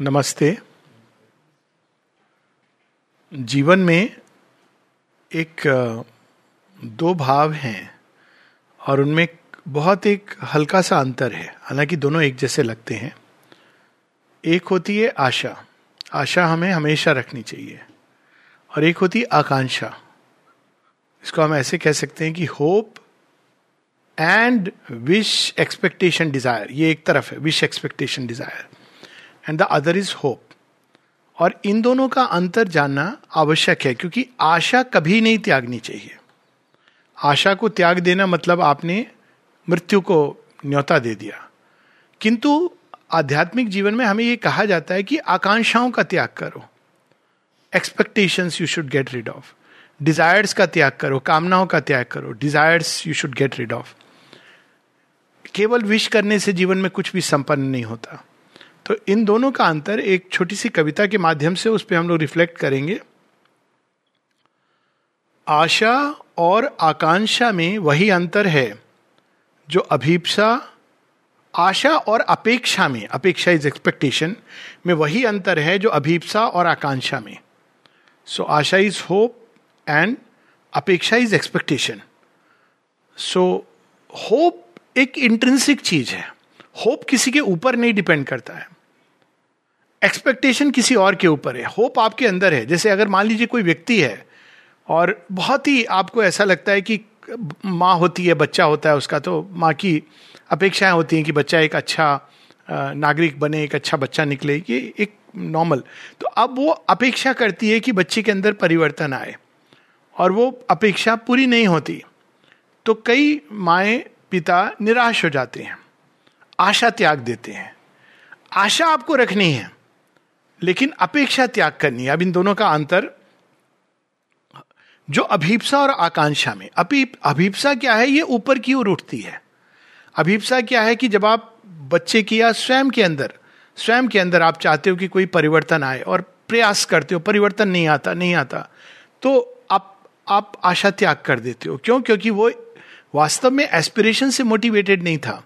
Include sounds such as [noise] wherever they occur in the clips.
नमस्ते। जीवन में एक दो भाव हैं और उनमें बहुत एक हल्का सा अंतर है। हालाँकि दोनों एक जैसे लगते हैं। एक होती है आशा। आशा हमें हमेशा रखनी चाहिए। और एक होती है आकांक्षा। इसको हम ऐसे कह सकते हैं कि hope and wish expectation desire. ये एक तरफ़ है, wish expectation desire. And the other is hope और इन दोनों का अंतर जानना आवश्यक है, क्योंकि आशा कभी नहीं त्यागनी चाहिए। आशा को त्याग देना मतलब आपने मृत्यु को न्योता दे दिया। किंतु आध्यात्मिक जीवन में हमें यह कहा जाता है कि आकांक्षाओं का त्याग करो। Expectations you should get rid of desires का त्याग करो, कामनाओं का त्याग करो। Desires you should get rid of केवल विश करने से जीवन में कुछ भी संपन्न नहीं होता। तो इन दोनों का अंतर एक छोटी सी कविता के माध्यम से उस पर हम लोग रिफ्लेक्ट करेंगे। आशा और आकांक्षा में वही अंतर है जो अभीपसा आशा और अपेक्षा में अपेक्षा इज़ एक्सपेक्टेशन में वही अंतर है जो अभीपसा और आकांक्षा में। सो so, आशा इज़ होप एंड अपेक्षा इज़ एक्सपेक्टेशन सो होप एक इंट्रेंसिक चीज़ है। होप किसी के ऊपर नहीं डिपेंड करता है। एक्सपेक्टेशन किसी और के ऊपर है होप आपके अंदर है। जैसे अगर मान लीजिए कोई व्यक्ति है और बहुत ही आपको ऐसा लगता है कि माँ होती है, बच्चा होता है उसका तो माँ की अपेक्षाएँ होती हैं कि बच्चा एक अच्छा नागरिक बने, एक अच्छा बच्चा निकले। ये एक नॉर्मल तो अब वो अपेक्षा करती है कि बच्चे के अंदर परिवर्तन आए और वो अपेक्षा पूरी नहीं होती। तो कई माए पिता निराश हो जाते हैं, आशा त्याग देते हैं। आशा आपको रखनी है। लेकिन अपेक्षा त्याग करनी है। अब इन दोनों का अंतर, जो अभीपसा और आकांक्षा में। अभी अभीपसा क्या है? ये ऊपर की ओर उठती है। अभीपसा क्या है कि जब आप बच्चे की या स्वयं के अंदर, स्वयं के अंदर आप चाहते हो कि कोई परिवर्तन आए और प्रयास करते हो, परिवर्तन नहीं आता नहीं आता तो आप आप आशा त्याग कर देते हो। क्यों? क्योंकि वो वास्तव में एस्पिरेशन से मोटिवेटेड नहीं था।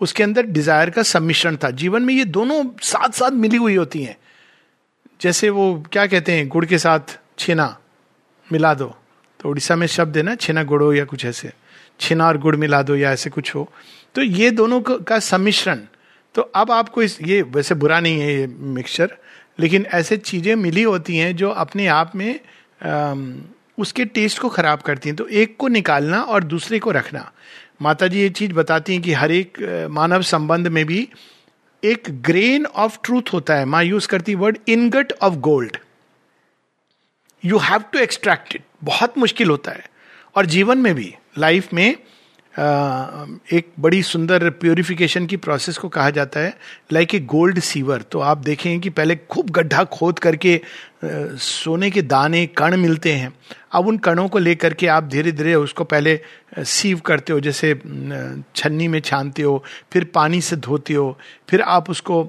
उसके अंदर डिज़ायर का सम्मिश्रण था। जीवन में ये दोनों साथ साथ मिली हुई होती हैं। जैसे वो क्या कहते हैं गुड़ के साथ छेना मिला दो। तो उड़ीसा में शब्द है ना छेना गुड़ो या कुछ ऐसे। छेना और गुड़ मिला दो या ऐसे कुछ हो। तो ये दोनों का सम्मिश्रण। तो अब आपको इस ये वैसे बुरा नहीं है ये मिक्सचर लेकिन ऐसे चीज़ें मिली होती हैं जो अपने आप में आ, उसके टेस्ट को खराब करती हैं। तो एक को निकालना और दूसरे को रखना। माता जी ये चीज़ बताती हैं कि हर एक मानव संबंध में भी एक ग्रेन ऑफ़ ट्रूथ होता है। माँ यूज़ करती word ingot of gold you have to extract it बहुत मुश्किल होता है। और जीवन में भी लाइफ में एक बड़ी सुंदर प्योरिफिकेशन की प्रोसेस को कहा जाता है लाइक ए गोल्ड सीवर तो आप देखेंगे कि पहले खूब गड्ढा खोद करके सोने के दाने, कण मिलते हैं। अब उन कणों को लेकर के आप धीरे धीरे उसको पहले सीव करते हो, जैसे छन्नी में छानते हो, फिर पानी से धोते हो, फिर आप उसको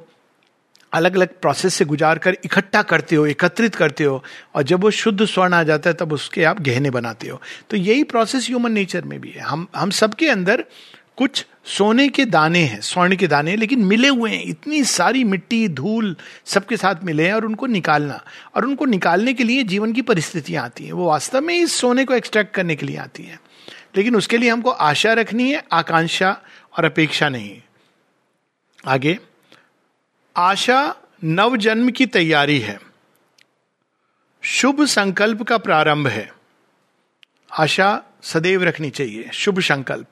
अलग अलग प्रोसेस से गुजार कर इकट्ठा करते हो, एकत्रित करते हो और जब वो शुद्ध स्वर्ण आ जाता है, तब उसके आप गहने बनाते हो। तो यही प्रोसेस ह्यूमन नेचर में भी है। हम हम सबके अंदर कुछ सोने के दाने हैं, स्वर्ण के दाने लेकिन मिले हुए हैं। इतनी सारी मिट्टी, धूल सबके साथ मिले हैं और उनको निकालना, और उनको निकालने के लिए जीवन की परिस्थितियाँ आती हैं। वो वास्तव में इस सोने को एक्सट्रैक्ट करने के लिए आती हैं। लेकिन उसके लिए हमको आशा रखनी है, आकांक्षा और अपेक्षा नहीं आगे। आशा नव जन्म की तैयारी है। शुभ संकल्प का प्रारंभ है। आशा सदैव रखनी चाहिए। शुभ संकल्प।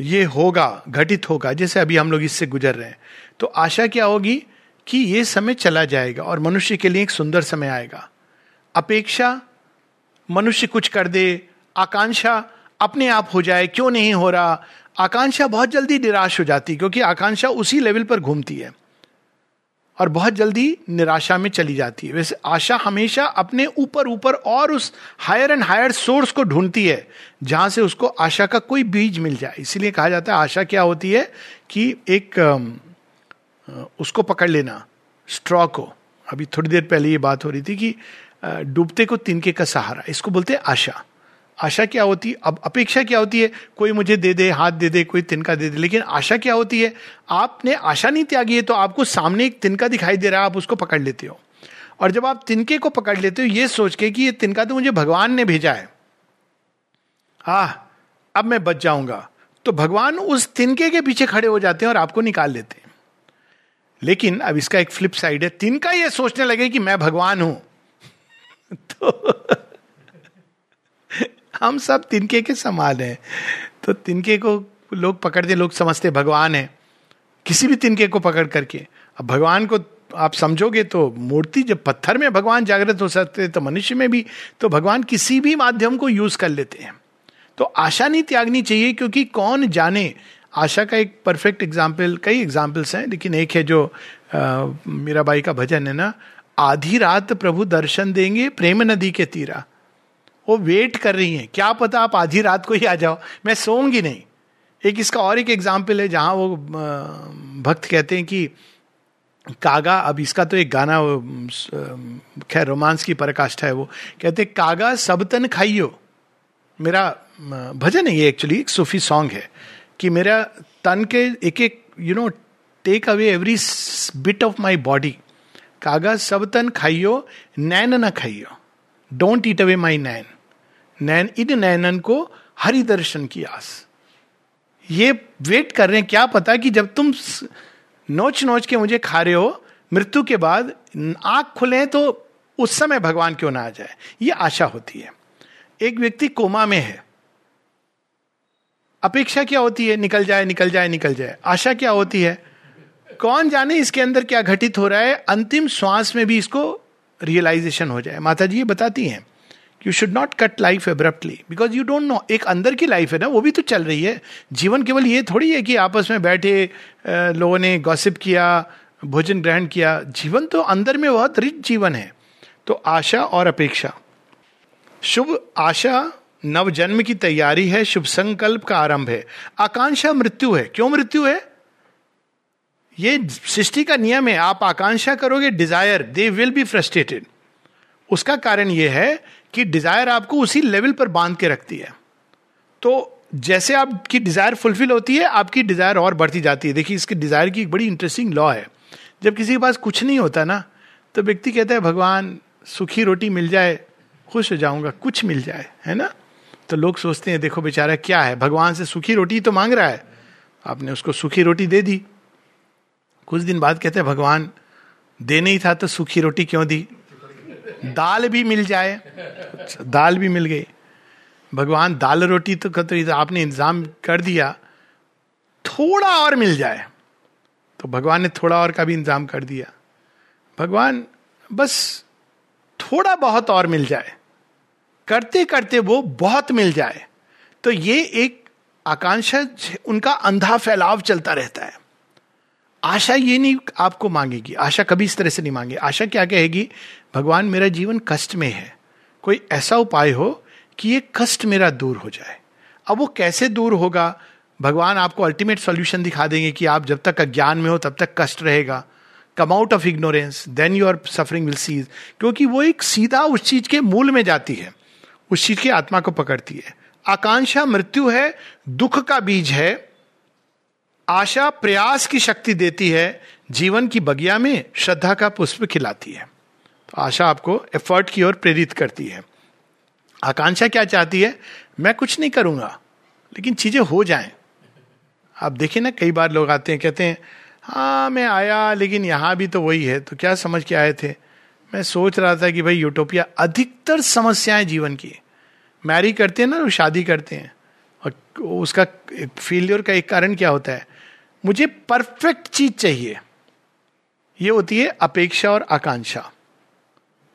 ये होगा, घटित होगा, जैसे अभी हम लोग इससे गुजर रहे हैं। तो आशा क्या होगी कि ये समय चला जाएगा और मनुष्य के लिए एक सुंदर समय आएगा। अपेक्षा, मनुष्य कुछ कर दे, आकांक्षा अपने आप हो जाए, क्यों नहीं हो रहा? आकांक्षा बहुत जल्दी निराश हो जाती क्योंकि आकांक्षा उसी लेवल पर घूमती है। और बहुत जल्दी निराशा में चली जाती है। वैसे आशा हमेशा अपने ऊपर ऊपर और उस हायर एंड हायर सोर्स को ढूंढती है, जहाँ से उसको आशा का कोई बीज मिल जाए। इसीलिए कहा जाता है आशा क्या होती है कि एक उसको पकड़ लेना स्ट्रॉ को। अभी थोड़ी देर पहले ये बात हो रही थी कि डूबते को तिनके का सहारा, इसको बोलते हैं आशा। आशा क्या होती है? अब अपेक्षा क्या होती है? कोई मुझे दे दे, हाथ दे दे, कोई तिनका दे दे। लेकिन आशा क्या होती है? आपने आशा नहीं त्यागी है तो आपको सामने एक तिनका दिखाई दे रहा है, आप उसको पकड़ लेते हो। और जब आप तिनके को पकड़ लेते हो, ये सोच के कि ये तिनका तो मुझे भगवान ने भेजा है। हा अब मैं बच जाऊँगा। तो भगवान उस तिनके के पीछे खड़े हो जाते हैं और आपको निकाल लेते हैं। लेकिन अब इसका एक फ्लिप साइड है। तिनका ये सोचने लगे कि मैं भगवान हूँ। [laughs] तो हम सब तिनके के समान हैं। तो तिनके को लोग पकड़ते लोग समझते भगवान है। किसी भी तिनके को पकड़ करके। अब भगवान को आप समझोगे तो मूर्ति जब पत्थर में भगवान जागृत हो सकते तो मनुष्य में भी तो भगवान किसी भी माध्यम को यूज़ कर लेते हैं। तो आशा नहीं त्यागनी चाहिए, क्योंकि कौन जाने? आशा का एक परफेक्ट एग्ज़ाम्पल कई एग्जाम्पल्स हैं, लेकिन एक है जो मीराबाई का भजन है ना, आधी रात प्रभु दर्शन देंगे, प्रेम नदी के तीरा। वो वेट कर रही हैं। क्या पता आप आधी रात को ही आ जाओ। मैं सोऊँगी नहीं। एक इसका और एक एग्ज़ाम्पल है जहाँ वो भक्त कहते हैं कि कागा, अब इसका तो एक गाना खैर रोमांस की पराकाष्ठा है वो। कहते कागा सब तन खाइयो। मेरा भजन है ये एक्चुअली एक सूफी सॉन्ग है कि मेरा तन के एक एक you know take away every bit of my body कागा सब तन खाइयो, नैन न खाइयो। डोंट ईट अवे माई नैन। नैन, इन नैनन को हरि दर्शन की आस। ये वेट कर रहे हैं, क्या पता कि जब तुम नोच नोच के मुझे खा रहे हो, मृत्यु के बाद आँख खुले तो उस समय भगवान क्यों ना आ जाए? ये आशा होती है। एक व्यक्ति कोमा में है। अपेक्षा क्या होती है? निकल जाए निकल जाए निकल जाए। आशा क्या होती है? कौन जाने इसके अंदर क्या घटित हो रहा है? अंतिम श्वास में भी इसको रियलाइजेशन हो जाए। माता जी ये बताती हैं। You should not cut life abruptly because you don't know एक अंदर की लाइफ है ना, वो भी तो चल रही है। जीवन केवल ये थोड़ी है कि आपस में बैठे लोगों ने गॉसिप किया, भोजन ग्रहण किया। जीवन तो अंदर में बहुत रिच जीवन है। तो आशा और अपेक्षा। शुभ आशा नव जन्म की तैयारी है, शुभ संकल्प का आरंभ है। आकांक्षा मृत्यु है। क्यों मृत्यु है? ये सृष्टि का नियम है। आप आकांक्षा करोगे desire they will be frustrated उसका कारण यह है कि डिज़ायर आपको उसी लेवल पर बाँध के रखती है। तो जैसे आपकी डिज़ायर फुलफिल होती है, आपकी डिज़ायर और बढ़ती जाती है। देखिए, इसके डिज़ायर की एक बड़ी इंटरेस्टिंग लॉ है। जब किसी के पास कुछ नहीं होता ना तो व्यक्ति कहता है, भगवान, सुखी रोटी मिल जाए, खुश हो जाऊँगा, कुछ मिल जाए। है ना? तो लोग सोचते हैं, देखो बेचारा क्या है? भगवान से सुखी रोटी तो मांग रहा है। आपने उसको सुखी रोटी दे दी। कुछ दिन बाद कहते हैं, भगवान दे नहीं था तो सूखी रोटी क्यों दी? दाल भी मिल जाए। दाल भी मिल गई। भगवान, दाल रोटी तो कतरी तो आपने इंतज़ाम कर दिया। थोड़ा और मिल जाए। तो भगवान ने थोड़ा और का भी इंतज़ाम कर दिया। भगवान, बस थोड़ा बहुत और मिल जाए। करते करते वो बहुत मिल जाए। तो ये एक आकांक्षा, उनका अंधा फैलाव चलता रहता है। आशा ये नहीं आपको मांगेगी, आशा कभी इस तरह से नहीं मांगे। आशा क्या कहेगी? भगवान, मेरा जीवन कष्ट में है। कोई ऐसा उपाय हो कि ये कष्ट मेरा दूर हो जाए। अब वो कैसे दूर होगा? भगवान आपको अल्टीमेट सॉल्यूशन दिखा देंगे कि आप जब तक अज्ञान में हो, तब तक कष्ट रहेगा। Come out of ignorance then your suffering will cease क्योंकि वो एक सीधा उस चीज़ के मूल में जाती है। उस चीज़ की आत्मा को पकड़ती है। आकांक्षा मृत्यु है, दुख का बीज है। आशा प्रयास की शक्ति देती है, जीवन की बगिया में श्रद्धा का पुष्प खिलाती है। तो आशा आपको एफर्ट की ओर प्रेरित करती है। आकांक्षा क्या चाहती है? मैं कुछ नहीं करूँगा, लेकिन चीज़ें हो जाएँ। आप देखें ना, कई बार लोग आते हैं, कहते हैं हाँ मैं आया, लेकिन यहाँ भी तो वही है। तो क्या समझ के आए थे? मैं सोच रहा था कि भाई यूटोपिया अधिकतर समस्याएँ जीवन की मैरी करते हैं ना वो शादी करते हैं। और उसका फेलियर का एक कारण क्या होता है? मुझे परफेक्ट चीज़ चाहिए। ये होती है अपेक्षा और आकांक्षा।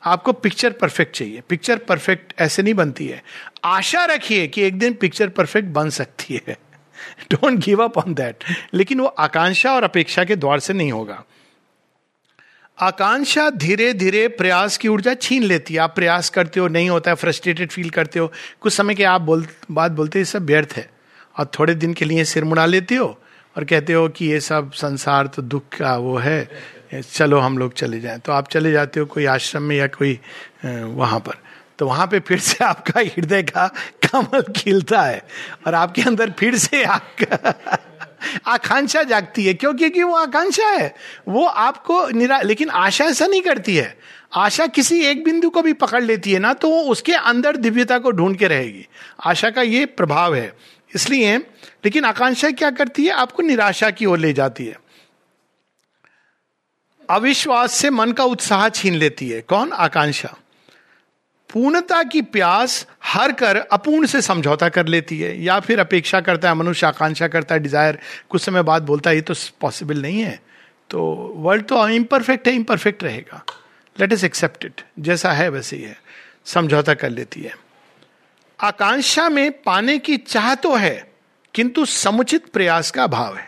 आपको पिक्चर परफेक्ट चाहिए। पिक्चर परफेक्ट ऐसे नहीं बनती है। आशा रखिए कि एक दिन पिक्चर परफेक्ट बन सकती है। Don't give up on that लेकिन वो आकांक्षा और अपेक्षा के द्वार से नहीं होगा। आकांक्षा धीरे धीरे प्रयास की ऊर्जा छीन लेती है। आप प्रयास करते हो, नहीं होता है फ्रस्ट्रेटेड फील करते हो। कुछ समय के आप बोल, बात बोलते सब व्यर्थ है। और थोड़े दिन के लिए सिर मुड़ा लेते हो। और कहते हो कि ये सब संसार तो दुख का वो है, चलो हम लोग चले जाएँ। तो आप चले जाते हो कोई आश्रम में या कोई वहाँ पर। तो वहाँ पे फिर से आपका हृदय का कमल खिलता है और आपके अंदर फिर से आपका आकांक्षा जागती है। क्यों? क्योंकि वो आकांक्षा है। वो आपको निरा, लेकिन आशा ऐसा नहीं करती है। आशा किसी एक बिंदु को भी पकड़ लेती है ना तो वो उसके अंदर दिव्यता को ढूंढ के रहेगी। आशा का ये प्रभाव है। इसलिए, लेकिन आकांक्षा क्या करती है? आपको निराशा की ओर ले जाती है। अविश्वास से मन का उत्साह छीन लेती है। कौन? आकांक्षा। पूर्णता की प्यास हर कर अपूर्ण से समझौता कर लेती है, या फिर अपेक्षा करता है, मनुष्य आकांक्षा करता है डिज़ायर कुछ समय बाद बोलता है, ये तो पॉसिबल नहीं है। तो वर्ल्ड तो इम्परफेक्ट है इम्परफेक्ट रहेगा। लेट इज़ एक्सेप्ट इट जैसा है, वैसे ही है। समझौता कर लेती है। आकांक्षा में पाने की चाह तो है, किंतु समुचित प्रयास का अभाव है।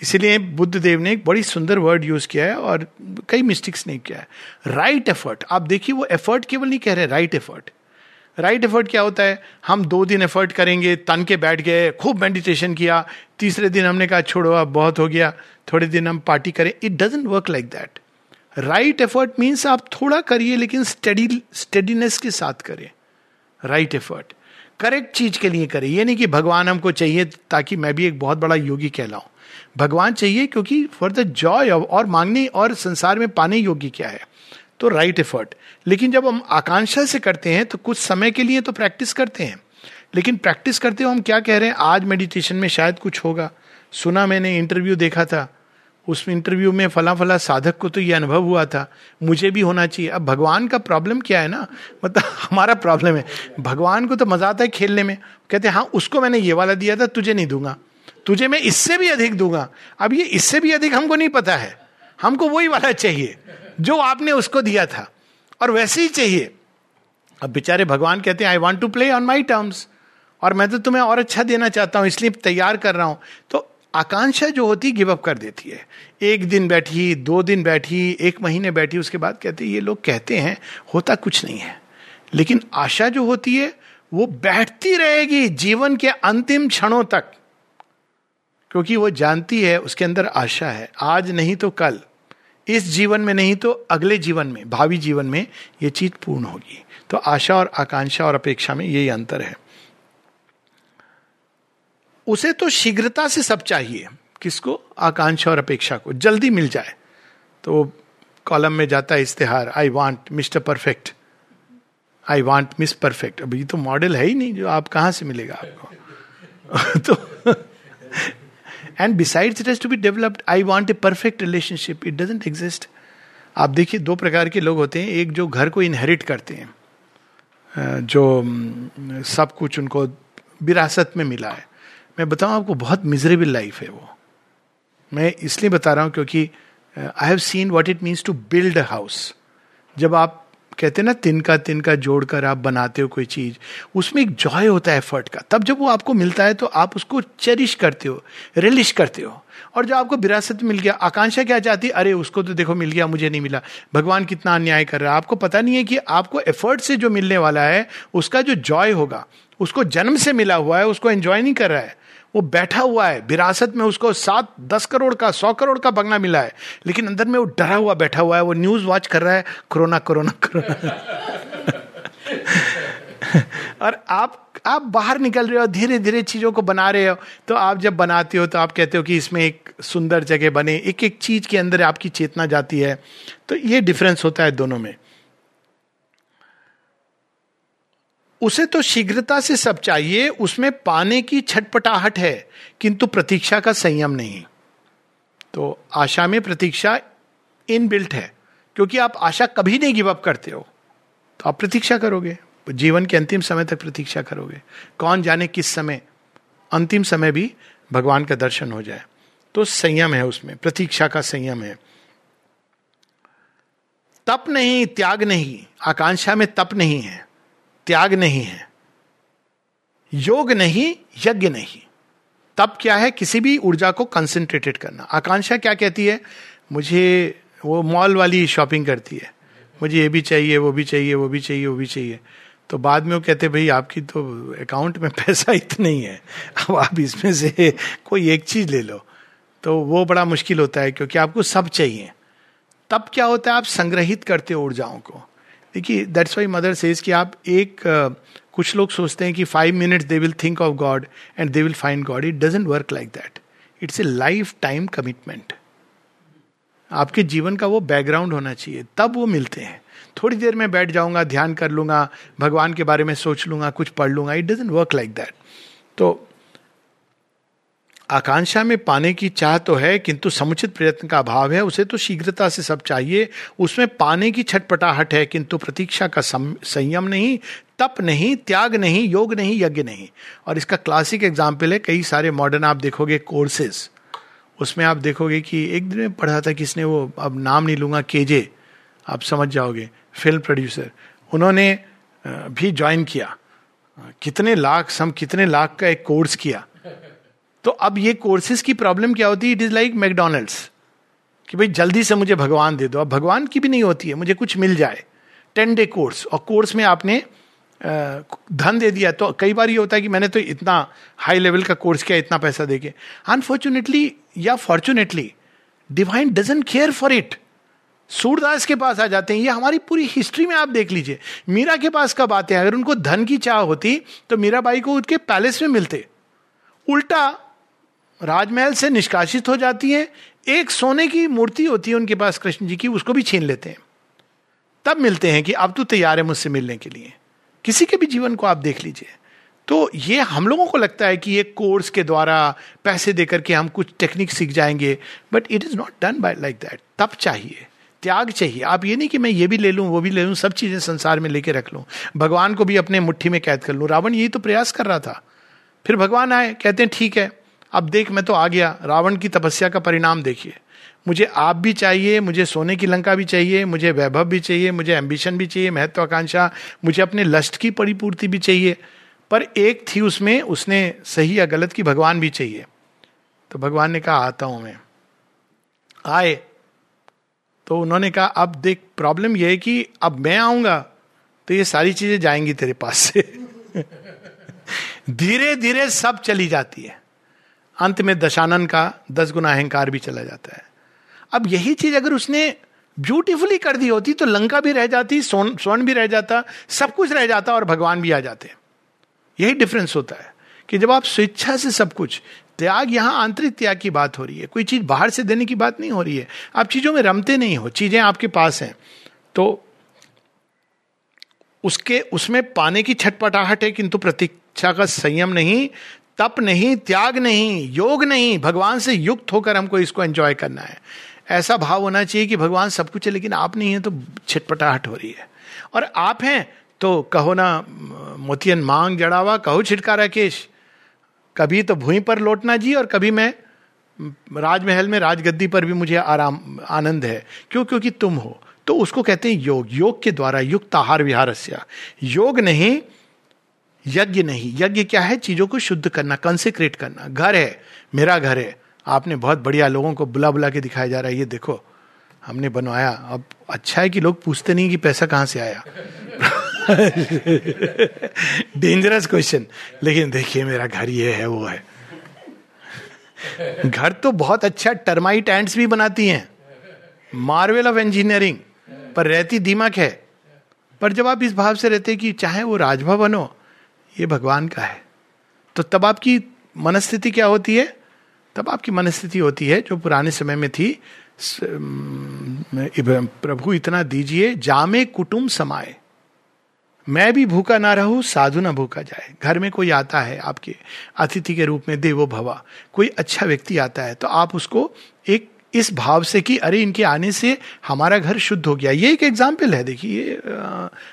इसीलिए बुद्ध देव ने एक बड़ी सुंदर वर्ड यूज़ किया है और कई मिस्टेक्स नहीं किया है। राइट एफर्ट आप देखिए वो एफर्ट केवल नहीं कह रहे राइट एफर्ट राइट एफर्ट क्या होता है? हम दो दिन एफर्ट करेंगे, तन के बैठ गए, खूब मेडिटेशन किया, तीसरे दिन हमने कहा, छोड़ो, अब बहुत हो गया, थोड़े दिन हम पार्टी करें। It doesn't work like that right effort means आप थोड़ा करिए, लेकिन स्टडी स्टडीनेस के साथ करें। Right effort. करेक्ट चीज़ के लिए करें। ये नहीं कि भगवान हमको चाहिए ताकि मैं भी एक बहुत बड़ा योगी कहलाऊं। भगवान चाहिए क्योंकि फॉर द जॉय ऑफ़ और मांगने और संसार में पाने योग्य क्या है? तो राइट एफर्ट लेकिन जब हम आकांक्षा से करते हैं तो कुछ समय के लिए तो प्रैक्टिस करते हैं। लेकिन प्रैक्टिस करते हो हम क्या कह रहे हैं? आज मेडिटेशन में शायद कुछ होगा। सुना मैंने इंटरव्यू देखा था। उस इंटरव्यू में फला फला साधक को तो ये अनुभव हुआ था। मुझे भी होना चाहिए। अब भगवान का प्रॉब्लम क्या है ना? मतलब [laughs] हमारा प्रॉब्लम है। भगवान को तो मज़ा आता है खेलने में। कहते हैं हाँ उसको मैंने ये वाला दिया था, तुझे नहीं दूँगा। तुझे मैं इससे भी अधिक दूँगा। अब ये इससे भी अधिक हमको नहीं पता है। हमको वही वाला चाहिए, जो आपने उसको दिया था। और वैसे ही चाहिए। अब बेचारे भगवान कहते हैं I want to play on my terms और मैं तो तुम्हें और अच्छा देना चाहता हूँ, इसलिए तैयार कर रहा हूँ। तो आकांक्षा जो होती गिव अप कर देती है। एक दिन बैठी, दो दिन बैठी, एक महीने बैठी, उसके बाद कहते ये लोग कहते हैं, होता कुछ नहीं है। लेकिन आशा जो होती है, वो बैठती रहेगी जीवन के अंतिम क्षणों तक। क्योंकि वो जानती है, उसके अंदर आशा है। आज नहीं तो कल। इस जीवन में नहीं तो अगले जीवन में, भावी जीवन में ये चीज़ पूर्ण होगी। तो आशा और आकांक्षा और अपेक्षा में यही अंतर है। उसे तो शीघ्रता से सब चाहिए। किसको? आकांक्षा और अपेक्षा को। जल्दी मिल जाए। तो कॉलम में जाता है इश्तेहार। I want mister perfect I want miss perfect अब ये तो मॉडल है ही नहीं, जो आप कहाँ से मिलेगा आपको? [laughs] तो and besides it has to be developed I want a perfect relationship it doesn't exist आप देखिए, दो प्रकार के लोग होते हैं। एक जो घर को इनहेरिट करते हैं। जो सब कुछ उनको विरासत में मिला है। मैं बताऊँ आपको, बहुत मिजरेबल लाइफ है वो। मैं इसलिए बता रहा हूँ क्योंकि I have seen what it means to build a house जब आप कहते हैं ना तिनका तिनका जोड़कर आप बनाते हो कोई चीज़, उसमें एक जॉय होता है एफर्ट का। तब जब वो आपको मिलता है तो आप उसको चेरिश करते हो रिलिश करते हो। और जो आपको विरासत मिल गया, आकांक्षा क्या चाहती, अरे उसको तो देखो मिल गया, मुझे नहीं मिला। भगवान कितना अन्याय कर रहा है। आपको पता नहीं है कि आपको एफर्ट से जो मिलने वाला है, उसका जो जॉय होगा, उसको जन्म से मिला हुआ है, उसको एंजॉय नहीं कर रहा है। वो बैठा हुआ है, विरासत में उसको सात, दस करोड़ का, सौ करोड़ का बंगला मिला है। लेकिन अंदर में वो डरा हुआ बैठा हुआ है, वो न्यूज़ वॉच कर रहा है, कोरोना कोरोना कोरोना। [laughs] और आप आप बाहर निकल रहे हो धीरे धीरे चीज़ों को बना रहे हो तो आप जब बनाते हो तो आप कहते हो कि इसमें एक सुंदर जगह बने एक एक चीज़ के अंदर आपकी चेतना जाती है। तो ये डिफरेंस होता है दोनों में। उसे तो शीघ्रता से सब चाहिए, उसमें पाने की छटपटाहट है, किंतु प्रतीक्षा का संयम नहीं। तो आशा में प्रतीक्षा इनबिल्ट है, क्योंकि आप आशा कभी नहीं गिव अप करते हो। तो आप प्रतीक्षा करोगे, जीवन के अंतिम समय तक प्रतीक्षा करोगे। कौन जाने किस समय, अंतिम समय भी भगवान का दर्शन हो जाए। तो संयम है उसमें, प्रतीक्षा का संयम है। तप नहीं, त्याग नहीं, आकांक्षा में तप नहीं है। त्याग नहीं है। योग नहीं, यज्ञ नहीं। तब क्या है? किसी भी ऊर्जा को कंसेंट्रेटेड करना। आकांक्षा क्या कहती है? मुझे वो मॉल वाली शॉपिंग करती है। मुझे ये भी चाहिए, वो भी चाहिए, वो भी चाहिए, वो भी चाहिए। तो बाद में वो कहते, भाई, आपकी तो अकाउंट में [laughs] पैसा इतना ही है। अब आप इसमें से कोई एक चीज़ ले लो। तो वो बड़ा मुश्किल होता है, क्योंकि आपको सब चाहिए। तब क्या होता है? आप संग्रहित करते हो ऊर्जाओं को। देखिए दैट्स वाई मदर सेज कि आप एक uh, कुछ लोग सोचते हैं कि five minutes they will think of God and they will find God it doesn't work like that it's a lifetime commitment आपके जीवन का वो बैकग्राउंड होना चाहिए। तब वो मिलते हैं। थोड़ी देर में बैठ जाऊँगा ध्यान कर लूँगा भगवान के बारे में सोच लूँगा कुछ पढ़ लूँगा। It doesn't work like that तो आकांक्षा में पाने की चाह तो है, किंतु समुचित प्रयत्न का अभाव है, उसे तो शीघ्रता से सब चाहिए। उसमें पाने की छटपटाहट है, किंतु प्रतीक्षा का संयम नहीं, तप नहीं, त्याग नहीं, योग नहीं, यज्ञ नहीं। और इसका क्लासिक एग्ज़ाम्पल है, कई सारे मॉडर्न आप देखोगे कोर्सेज उसमें आप देखोगे कि एक दिन में पढ़ा था किसने, वो अब नाम नहीं लूँगा, केजे। आप समझ जाओगे फ़िल्म प्रोड्यूसर उन्होंने भी ज्वाइन किया। कितने लाख, सम कितने लाख का एक कोर्स किया। तो अब ये कोर्सेज की प्रॉब्लम क्या होती है? इट इज़ लाइक मैकडोनल्ड्स कि भाई जल्दी से मुझे भगवान दे दो। अब भगवान की भी नहीं होती है, मुझे कुछ मिल जाए। टेन डे कोर्स और कोर्स में आपने धन दे दिया। तो कई बार ये होता है कि मैंने तो इतना हाई लेवल का कोर्स किया, इतना पैसा दे के। अनफॉर्चुनेटली या fortunately divine doesn't care for it Surdas के पास आ जाते हैं। ये हमारी पूरी हिस्ट्री में आप देख लीजिए। मीरा के पास कब आते हैं? अगर उनको धन की चाह होती तो मीराबाई को उनके पैलेस में मिलते। उल्टा राजमहल से निष्कासित हो जाती है। एक सोने की मूर्ति होती है उनके पास कृष्ण जी की, उसको भी छीन लेते हैं। तब मिलते हैं कि अब तो तैयार है मुझसे मिलने के लिए। किसी के भी जीवन को आप देख लीजिए। तो ये हम लोगों को लगता है कि ये कोर्स के द्वारा पैसे देकर के हम कुछ टेक्निक सीख जाएँगे। But it is not done by like that तब चाहिए। त्याग चाहिए। आप ये नहीं कि मैं ये भी ले लूँ, वो भी ले लूँ, सब चीज़ें संसार में लेके रख लूँ। भगवान को भी अपने मुट्ठी में कैद कर लूँ। रावण यही तो प्रयास कर रहा था। फिर भगवान आए, कहते हैं, ठीक है अब देख, मैं तो आ गया। रावण की तपस्या का परिणाम देखिए। मुझे आप भी चाहिए, मुझे सोने की लंका भी चाहिए, मुझे वैभव भी चाहिए, मुझे एम्बिशन भी चाहिए, महत्वाकांक्षा, मुझे अपने लस्ट की परिपूर्ति भी चाहिए। पर एक थी उसमें, उसने सही या गलत की भगवान भी चाहिए। तो भगवान ने कहा, आता हूँ मैं। आए। तो उन्होंने कहा, अब देख प्रॉब्लम यह है कि अब मैं आऊँगा तो ये सारी चीज़ें जाएँगी तेरे पास से। [laughs] धीरे धीरे सब चली जाती है। अंत में दशानन का दस गुना अहंकार भी चला जाता है। अब यही चीज़ अगर उसने ब्यूटीफुली कर दी होती तो लंका भी रह जाती, स्वर्ण भी रह जाता, सब कुछ रह जाता और भगवान भी आ जाते। यही डिफरेंस होता है कि जब आप स्वेच्छा से सब कुछ, त्याग, यहाँ आंतरिक त्याग की बात हो रही है, कोई चीज़ बाहर से देने की बात नहीं हो रही है। आप चीज़ों में रमते नहीं हो, चीज़ें आपके पास हैं तो उसके, उसमें पाने की छटपटाहट है, किंतु प्रतीक्षा का संयम नहीं तप नहीं, त्याग नहीं, योग नहीं, भगवान से युक्त होकर हमको इसको एंजॉय करना है। ऐसा भाव होना चाहिए कि भगवान सब कुछ है, लेकिन आप नहीं है तो छिटपटाहट हो रही है। और आप हैं तो कहो ना, मोतियन मांग जड़ावा, कहो छिटकारा केश। कभी तो भूमि पर लौटना जी, और कभी मैं, राजमहल में राजगद्दी पर भी मुझे आराम, आनंद है। क्यों? क्योंकि तुम हो। तो उसको कहते हैं योग। योग के द्वारा युक्त आहार विहार योग नहीं यज्ञ नहीं। यज्ञ क्या है? चीज़ों को शुद्ध करना कंसेक्रेट करना। घर है, मेरा घर है। आपने बहुत बढ़िया लोगों को बुला बुला के दिखाया जा रहा है। ये देखो, हमने बनवाया। अब अच्छा है कि लोग पूछते नहीं कि पैसा कहाँ से आया। [laughs] डेंजरस क्वेश्चन लेकिन देखिए, मेरा घर ये है, वो है। घर तो बहुत अच्छा टर्माइट एंड्स भी बनाती हैं। मार्वेल ऑफ़ इंजीनियरिंग पर रहती दीमक है। पर जब आप इस भाव से रहते कि चाहे वो राजभवन हो ये भगवान का है। तो तब आपकी मनस्थिति क्या होती है? तब आपकी मनस्थिति होती है, जो पुराने समय में थी प्रभु इतना दीजिए, जामे कुटुंब समाए मैं भी भूखा ना रहूँ, साधु ना भूखा जाए। घर में कोई आता है आपके अतिथि के रूप में देवो भवा। कोई अच्छा व्यक्ति आता है तो आप उसको एक इस भाव से कि अरे इनके आने से हमारा घर शुद्ध हो गया। ये एक एग्ज़ाम्पल है। देखिए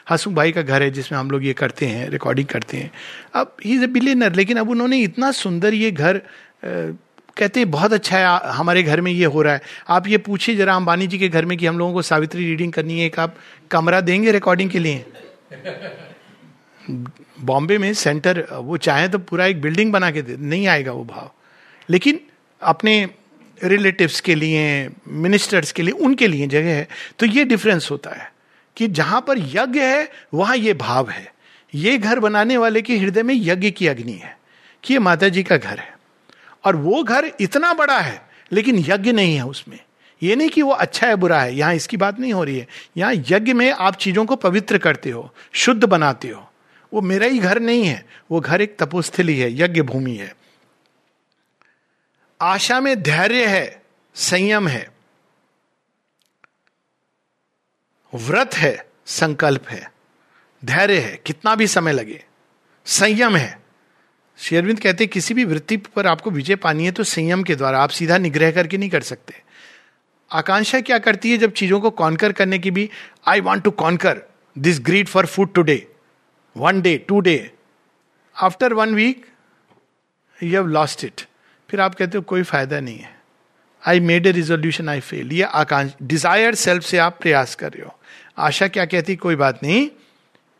हसुख भाई का घर है जिसमें हम लोग ये करते हैं रिकॉर्डिंग करते हैं। अब ही इज़ ए बिलियनर लेकिन अब उन्होंने इतना सुंदर ये घर कहते हैं बहुत अच्छा है हमारे घर में ये हो रहा है। आप ये पूछिए जरा अंबानी जी के घर में कि हम लोगों को सावित्री रीडिंग करनी है, एक आप कमरा देंगे रिकॉर्डिंग के लिए? बॉम्बे में सेंटर वो चाहे तो पूरा एक बिल्डिंग बना के दे, नहीं आएगा वो भाव। लेकिन अपने रिलेटिव्स के लिए मिनिस्टर्स के लिए, उनके लिए जगह है। तो ये डिफरेंस होता है कि जहाँ पर यज्ञ है, वहाँ ये भाव है। ये घर बनाने वाले के हृदय में यज्ञ की अग्नि है कि ये माता जी का घर है। और वो घर इतना बड़ा है, लेकिन यज्ञ नहीं है उसमें। ये नहीं कि वो अच्छा है, बुरा है, यहाँ इसकी बात नहीं हो रही है। यहाँ यज्ञ में आप चीज़ों को पवित्र करते हो, शुद्ध बनाते हो। वो मेरा ही घर नहीं है, वो घर एक तपोस्थली है, यज्ञ भूमि है। आशा में धैर्य है, संयम है। व्रत है, संकल्प है। धैर्य है, कितना भी समय लगे। संयम है। शेरविंद कहते किसी भी वृत्ति पर आपको विजय पानी है तो संयम के द्वारा आप सीधा निग्रह करके नहीं कर सकते। आकांक्षा क्या करती है, जब चीज़ों को कॉन्कर करने की भी I want to conquer this greed for food today one day two day after one week you have lost it फिर आप कहते हो, कोई फ़ायदा नहीं है. I made a resolution I fail ये आकांक्षा डिज़ायर सेल्फ से आप प्रयास कर रहे हो। आशा क्या कहती, कोई बात नहीं,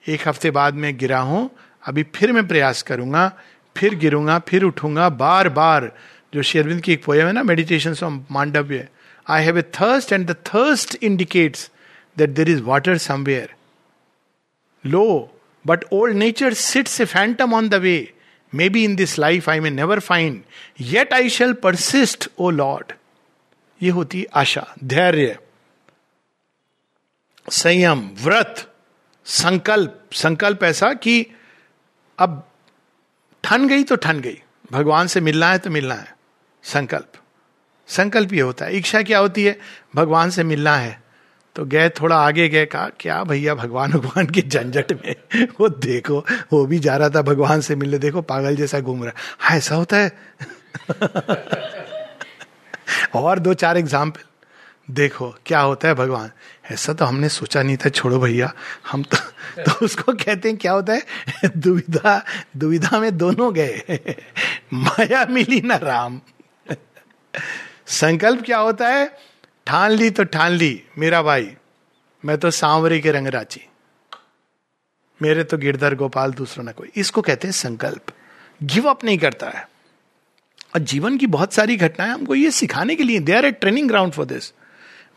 एक हफ़्ते बाद मैं गिरा हूँ, अभी फिर मैं प्रयास करूँगा, फिर गिरूँगा, फिर उठूँगा बार बार जो शेरविंद की एक पोयम है ना meditation of Mandavya I have a thirst and the thirst indicates that there is water somewhere low but old nature sits a phantom on the way may be in this life I may never find yet I shall persist O Lord ये होती आशा, धैर्य, संयम, व्रत, संकल्प। संकल्प ऐसा कि अब ठन गई तो ठन गई। भगवान से मिलना है तो मिलना है। संकल्प। संकल्प ये होता है। इच्छा क्या होती है? भगवान से मिलना है। तो गए थोड़ा आगे गए कहा क्या भैया भगवान भगवान के झंझट में? वो देखो वो भी जा रहा था भगवान से मिलने देखो पागल जैसा घूम रहा है। ऐसा होता है। और दो चार एग्ज़ाम्पल देखो क्या होता है भगवान? ऐसा तो हमने सोचा नहीं था छोड़ो भैया। हम तो, तो उसको कहते हैं क्या होता है? दुविधा दुविधा में दोनों गए। माया मिली ना राम। संकल्प क्या होता है? ठान ली तो ठान ली मेरा भाई, मैं तो सांवरे के रंग राची मेरे तो गिरधर गोपाल दूसरा ना कोई। इसको कहते हैं संकल्प। गिव अप नहीं करता है। और जीवन की बहुत सारी घटनाएँ हमको ये सिखाने के लिए they are a training ground for this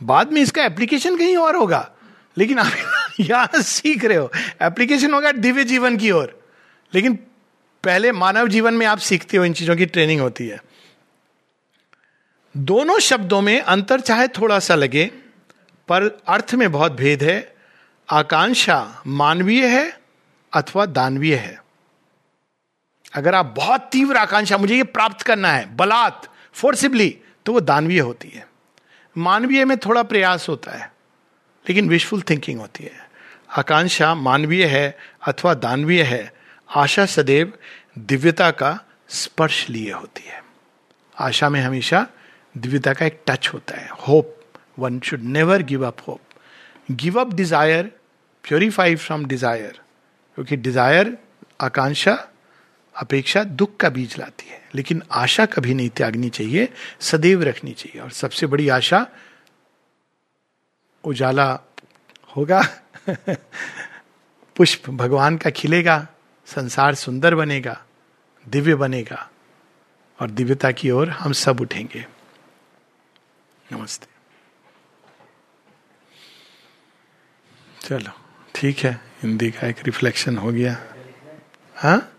बाद में इसका एप्लीकेशन कहीं और होगा। लेकिन आप [laughs] यहाँ सीख रहे हो। एप्लीकेशन होगा दिव्य जीवन की ओर। लेकिन पहले मानव जीवन में आप सीखते हो इन चीज़ों की ट्रेनिंग होती है। दोनों शब्दों में अंतर चाहे थोड़ा सा लगे, पर अर्थ में बहुत भेद है। आकांक्षा मानवीय है अथवा दानवीय है। अगर आप बहुत तीव्र आकांक्षा, मुझे ये प्राप्त करना है, बलात् फोर्सिबली तो वो दानवीय होती है। मानवीय में थोड़ा प्रयास होता है, लेकिन विशफुल थिंकिंग होती है। आकांक्षा मानवीय है अथवा दानवीय है, आशा सदैव दिव्यता का स्पर्श लिए होती है। आशा में हमेशा दिव्यता का एक टच होता है hope one should never give up hope give up desire purify from desire क्योंकि डिज़ायर आकांक्षा, अपेक्षा, दुख का बीज लाती है। लेकिन आशा कभी नहीं त्यागनी चाहिए, सदैव रखनी चाहिए। और सबसे बड़ी आशा, उजाला होगा, पुष्प भगवान का खिलेगा, संसार सुंदर बनेगा, दिव्य बनेगा। और दिव्यता की ओर हम सब उठेंगे। नमस्ते। चलो ठीक है हिंदी का एक रिफ्लेक्शन हो गया। हाँ?